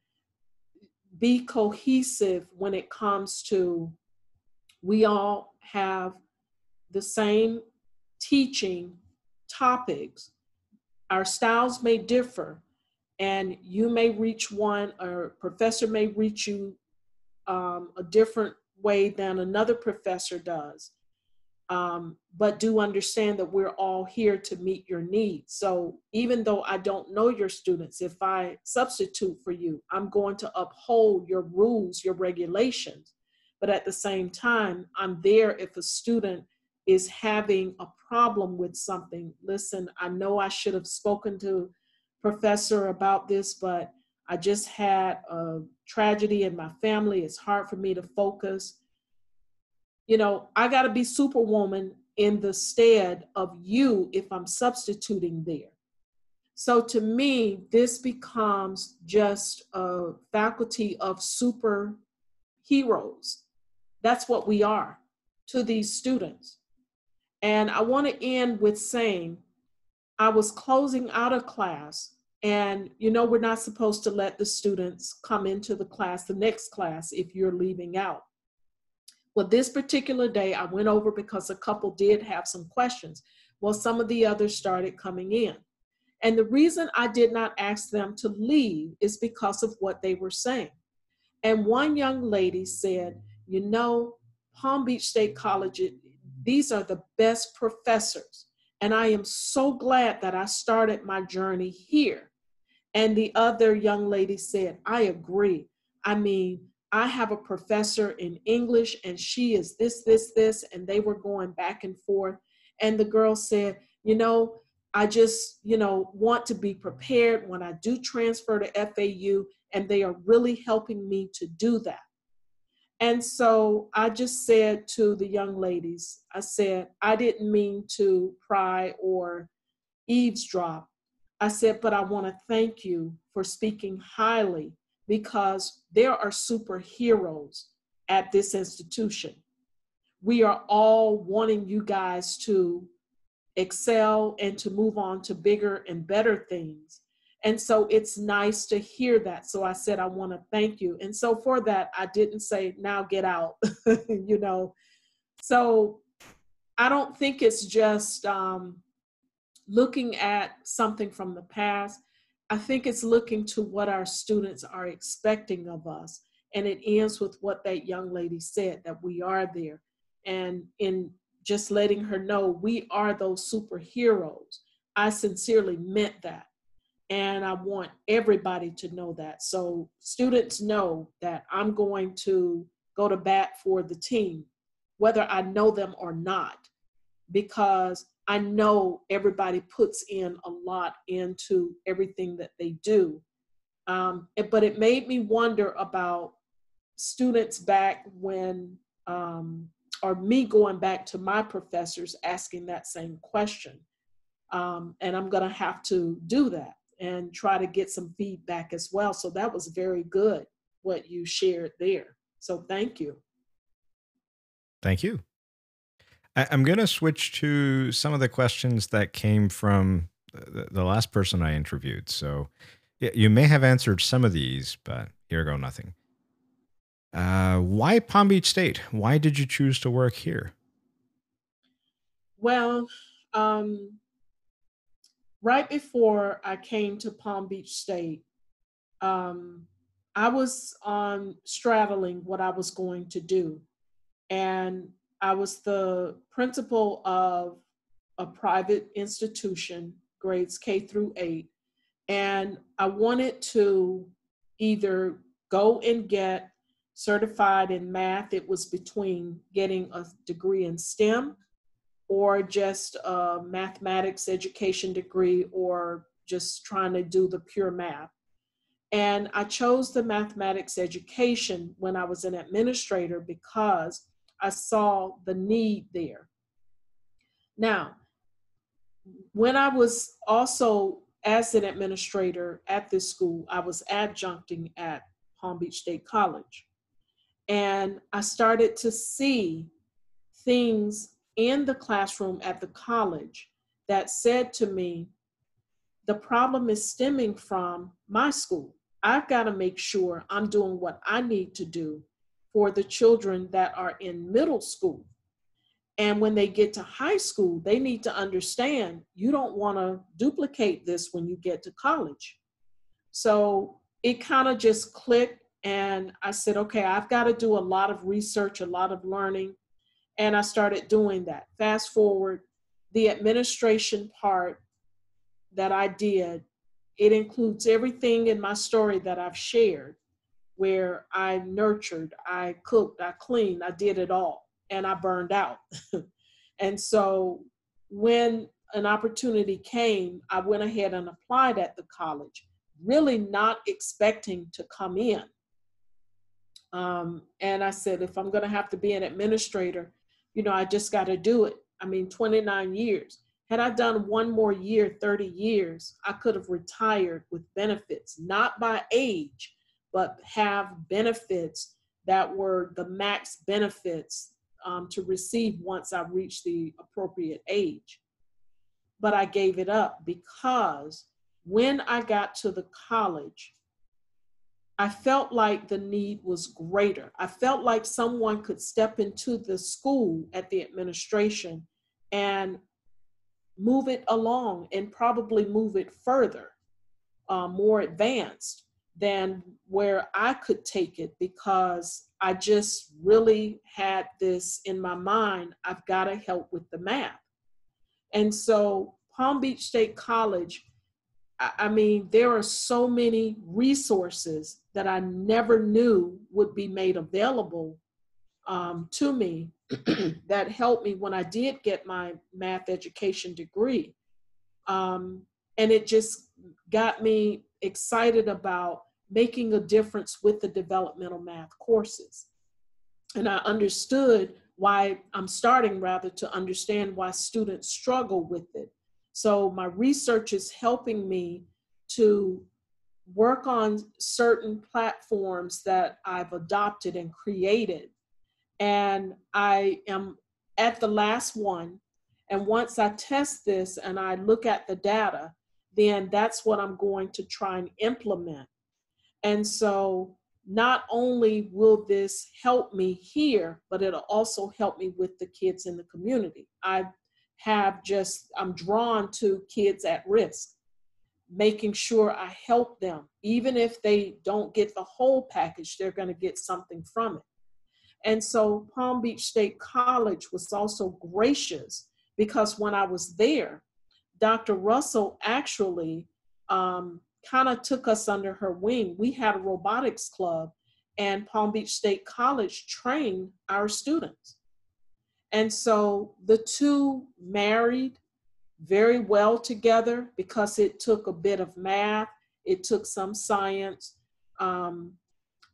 be cohesive when it comes to we all have the same teaching topics. Our styles may differ, and you may reach one or professor may reach you um, a different way than another professor does. Um, but do understand that we're all here to meet your needs. So even though i don't know your students if i substitute for you i'm going to uphold your rules your regulations. But at the same time i'm there if a student is having a problem with something. Listen i know i should have spoken to professor about this, but I just had a tragedy in my family. It's hard for me to focus. You know, I got to be superwoman in the stead of you if I'm substituting there. So to me, this becomes just a faculty of super heroes. That's what we are to these students. And I want to end with saying I was closing out of class, and you know, we're not supposed to let the students come into the class, the next class, if you're leaving out. Well, this particular day, I went over because a couple did have some questions. Well, some of the others started coming in. And the reason I did not ask them to leave is because of what they were saying. And one young lady said, You know, Palm Beach State College, these are the best professors. And I am so glad that I started my journey here. And the other young lady said, I agree. I mean, I have a professor in English and she is this, this, this. And they were going back and forth. And the girl said, You know, I just, you know, want to be prepared when I do transfer to FAU. And they are really helping me to do that. And so I just said to the young ladies, I said, I didn't mean to pry or eavesdrop. I said, but I want to thank you for speaking highly because there are superheroes at this institution. We are all wanting you guys to excel and to move on to bigger and better things. And so it's nice to hear that. So I said, I want to thank you. And so for that, I didn't say, now get out, you know. so I don't think it's just um, looking at something from the past. I think it's looking to what our students are expecting of us. And it ends with what that young lady said that we are there. And in just letting her know we are those superheroes, I sincerely meant that. And I want everybody to know that. So students know that I'm going to go to bat for the team, whether I know them or not, because I know everybody puts in a lot into everything that they do. Um, but it made me wonder about students back when, um, or me going back to my professors asking that same question. Um, and I'm going to have to do that and try to get some feedback as well. So that was very good what you shared there. So thank you. Thank you. I'm going to switch to some of the questions that came from the, the last person I interviewed. So yeah, you may have answered some of these, but here go nothing. Uh, why Palm Beach State? Why did you choose to work here? Well, um, right before I came to Palm Beach State, um, I was on straddling what I was going to do. And I was the principal of a private institution, grades K through eight, and I wanted to either go and get certified in math. It was between getting a degree in STEM or just a mathematics education degree or just trying to do the pure math. And I chose the mathematics education when I was an administrator because I saw the need there. Now, when I was also as an administrator at this school, I was adjuncting at Palm Beach State College. And I started to see things in the classroom at the college that said to me, the problem is stemming from my school. I've got to make sure I'm doing what I need to do for the children that are in middle school. And when they get to high school, they need to understand you don't want to duplicate this when you get to college. So it kind of just clicked. And I said, okay, I've got to do a lot of research, a lot of learning. And I started doing that. Fast forward, the administration part that I did, it includes everything in my story that I've shared where I nurtured, I cooked, I cleaned, I did it all, and I burned out. and so when an opportunity came, I went ahead and applied at the college, really not expecting to come in. Um, and I said, if I'm going to have to be an administrator, you know, I just got to do it. I mean, 29 years. Had I done one more year, 30 years, I could have retired with benefits, not by age, but have benefits that were the max benefits um, to receive once I reached the appropriate age. But I gave it up because when I got to the college, I felt like the need was greater. I felt like someone could step into the school at the administration and move it along and probably move it further, uh, more advanced than where I could take it because I just really had this in my mind I've got to help with the math. And so, Palm Beach State College, I mean, there are so many resources that I never knew would be made available um, to me that helped me when I did get my math education degree. Um, and it just got me excited about making a difference with the developmental math courses. And I understood why I'm starting rather to understand why students struggle with it. So my research is helping me to work on certain platforms that I've adopted and created. And I am at the last one. And once I test this and I look at the data, then that's what I'm going to try and implement and so not only will this help me here, but it'll also help me with the kids in the community. I have just, I'm drawn to kids at risk, making sure I help them. Even if they don't get the whole package, they're going to get something from it. And so Palm Beach State College was also gracious because when I was there, Dr. Russell actually um, kind of took us under her wing. We had a robotics club, and Palm Beach State College trained our students. And so the two married very well together because it took a bit of math, it took some science. Um,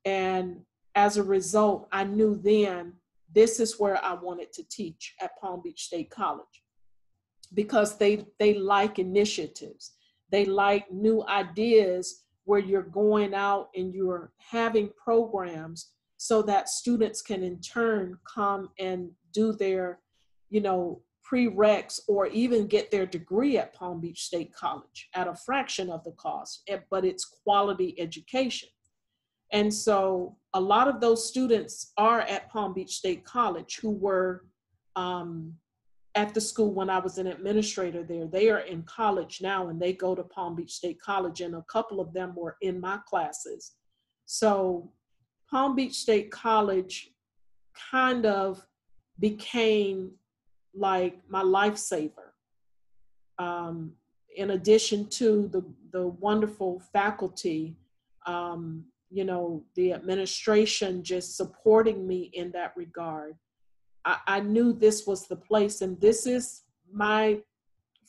and as a result, I knew then this is where I wanted to teach at Palm Beach State College because they they like initiatives. They like new ideas where you're going out and you're having programs so that students can in turn come and do their, you know, prereqs or even get their degree at Palm Beach State College at a fraction of the cost, eh, but it's quality education. And so a lot of those students are at Palm Beach State College who were um, at the school when I was an administrator there. They are in college now and they go to Palm Beach State College, and a couple of them were in my classes. So, Palm Beach State College kind of became like my lifesaver. Um, in addition to the, the wonderful faculty, um, you know, the administration just supporting me in that regard. I, I knew this was the place, and this is my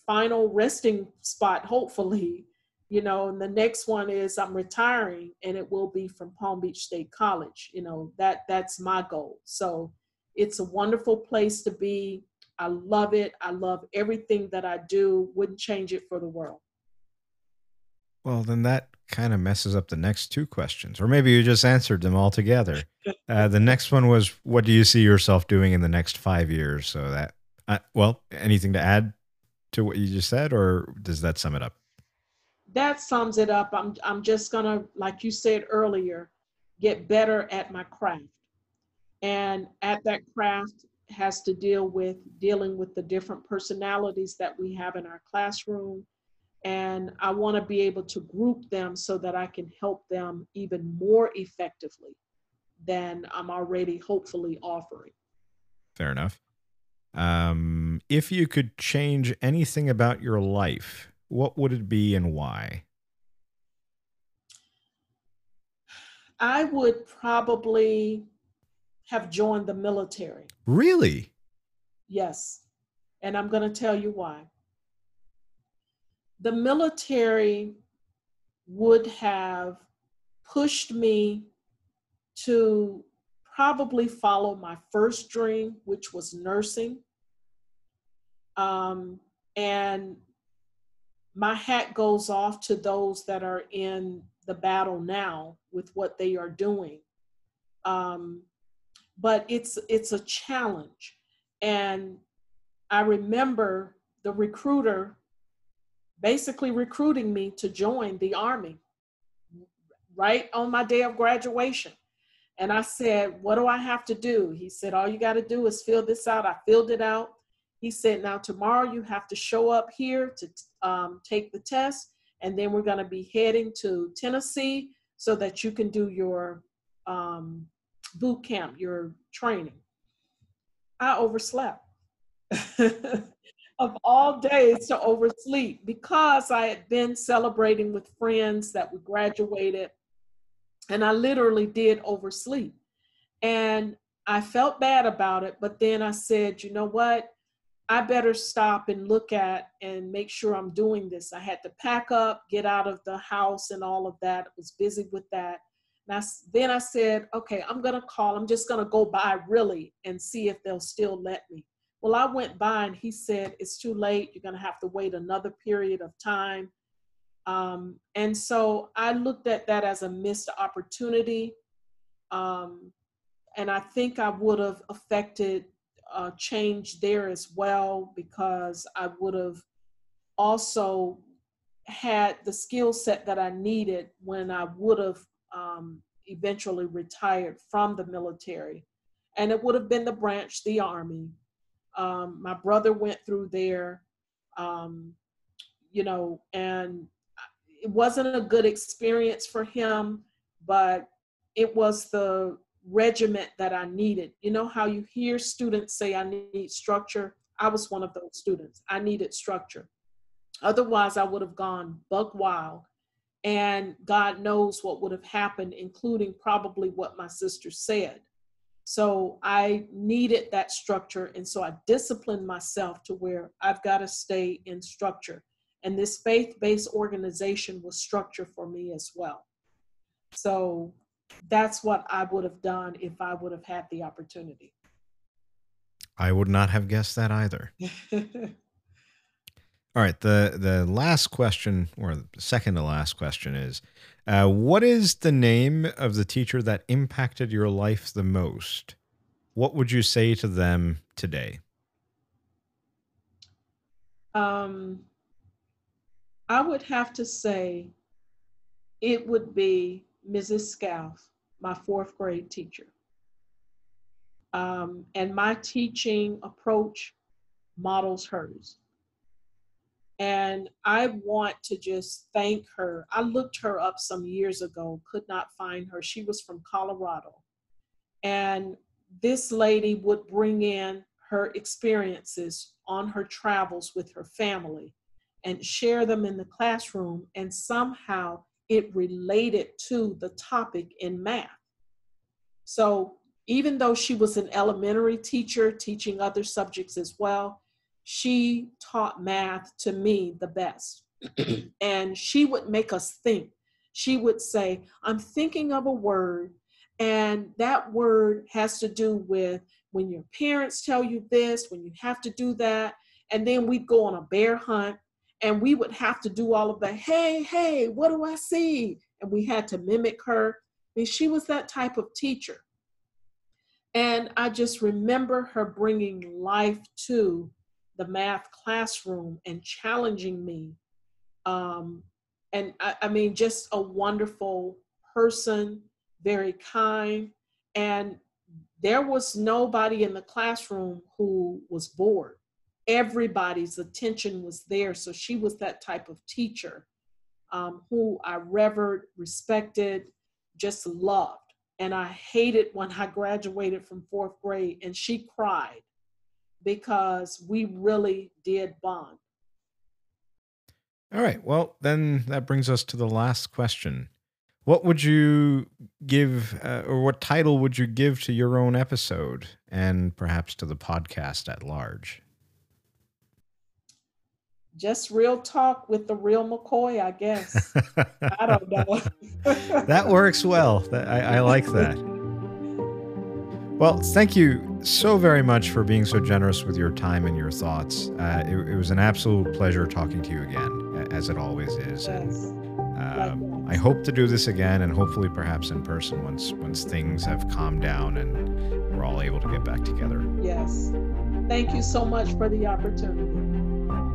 final resting spot, hopefully. You know, and the next one is I'm retiring, and it will be from Palm Beach State College. You know, that that's my goal. So it's a wonderful place to be. I love it. I love everything that I do. Wouldn't change it for the world. Well, then that kind of messes up the next two questions, or maybe you just answered them all together. Uh, the next one was, "What do you see yourself doing in the next five years?" So that, uh, well, anything to add to what you just said, or does that sum it up? That sums it up. I'm I'm just gonna, like you said earlier, get better at my craft, and at that craft has to deal with dealing with the different personalities that we have in our classroom and I want to be able to group them so that I can help them even more effectively than I'm already hopefully offering. Fair enough. Um, if you could change anything about your life, what would it be and why? I would probably have joined the military. Really? Yes. And I'm going to tell you why the military would have pushed me to probably follow my first dream, which was nursing. Um, and my hat goes off to those that are in the battle now with what they are doing. Um, but it's it's a challenge, and I remember the recruiter basically recruiting me to join the Army right on my day of graduation. And I said, What do I have to do? He said, All you got to do is fill this out. I filled it out. He said, Now, tomorrow you have to show up here to um, take the test. And then we're going to be heading to Tennessee so that you can do your um, boot camp, your training. I overslept. of all days to oversleep because I had been celebrating with friends that we graduated and I literally did oversleep. And I felt bad about it, but then I said, you know what? I better stop and look at and make sure I'm doing this. I had to pack up, get out of the house, and all of that. I was busy with that. And I, then I said, okay, I'm going to call. I'm just going to go by really and see if they'll still let me. Well, I went by and he said, It's too late. You're going to have to wait another period of time. Um, and so I looked at that as a missed opportunity. Um, and I think I would have affected uh, change there as well because I would have also had the skill set that I needed when I would have um, eventually retired from the military. And it would have been the branch, the Army. Um, my brother went through there, um, you know, and it wasn't a good experience for him, but it was the regiment that I needed. You know how you hear students say, I need structure? I was one of those students. I needed structure. Otherwise, I would have gone buck wild. And God knows what would have happened, including probably what my sister said. So I needed that structure. And so I disciplined myself to where I've got to stay in structure. And this faith based organization was structure for me as well. So that's what I would have done if I would have had the opportunity. I would not have guessed that either. All right, the the last question, or second to last question, is, uh, what is the name of the teacher that impacted your life the most? What would you say to them today? Um, I would have to say it would be Mrs. Scalf, my fourth grade teacher. Um, and my teaching approach models hers. And I want to just thank her. I looked her up some years ago, could not find her. She was from Colorado. And this lady would bring in her experiences on her travels with her family and share them in the classroom. And somehow it related to the topic in math. So even though she was an elementary teacher teaching other subjects as well, she taught math to me the best. and she would make us think. She would say, I'm thinking of a word, and that word has to do with when your parents tell you this, when you have to do that. And then we'd go on a bear hunt and we would have to do all of the hey, hey, what do I see? And we had to mimic her. I mean, she was that type of teacher. And I just remember her bringing life to the math classroom and challenging me. Um, and I, I mean, just a wonderful person, very kind. And there was nobody in the classroom who was bored. Everybody's attention was there. So she was that type of teacher um, who I revered, respected, just loved. And I hated when I graduated from fourth grade and she cried because we really did bond. All right. Well, then that brings us to the last question. What would you give, uh, or what title would you give to your own episode and perhaps to the podcast at large? Just real talk with the real McCoy, I guess. I don't know. that works well. I, I like that. Well, thank you so very much for being so generous with your time and your thoughts. Uh, it, it, was an absolute pleasure talking to you again, as it always is. Yes. And um, I hope to do this again, and hopefully, perhaps in person once once things have calmed down and we're all able to get back together. Yes. Thank you so much for the opportunity.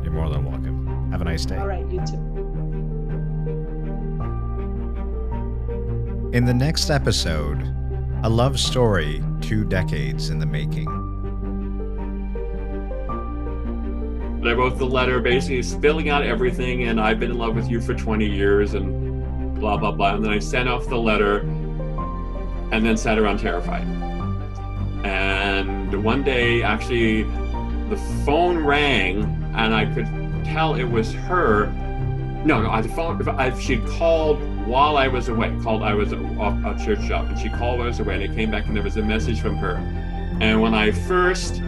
You're more than welcome. Have a nice day. All right, you too. In the next episode, a love story two decades in the making. I wrote the letter basically spilling out everything, and I've been in love with you for 20 years, and blah, blah, blah. And then I sent off the letter and then sat around terrified. And one day, actually, the phone rang, and I could tell it was her. No, no, the phone, I, she'd called while I was away, called I was off a church job, and she called while I was away, and it came back, and there was a message from her. And when I first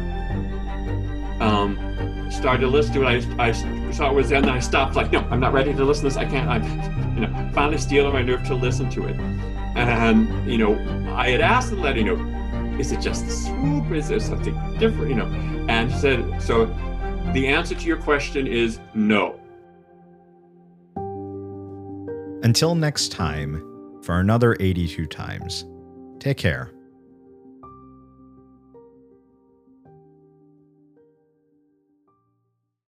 um, started to listen to it, I, I saw it was there, and then I stopped, like, no, I'm not ready to listen to this. I can't. I'm, you know, finally steeling my nerve to listen to it. And you know, I had asked the lady, you know, is it just the swoop? Is there something different? You know, and she said, so the answer to your question is no. Until next time, for another 82 times, take care.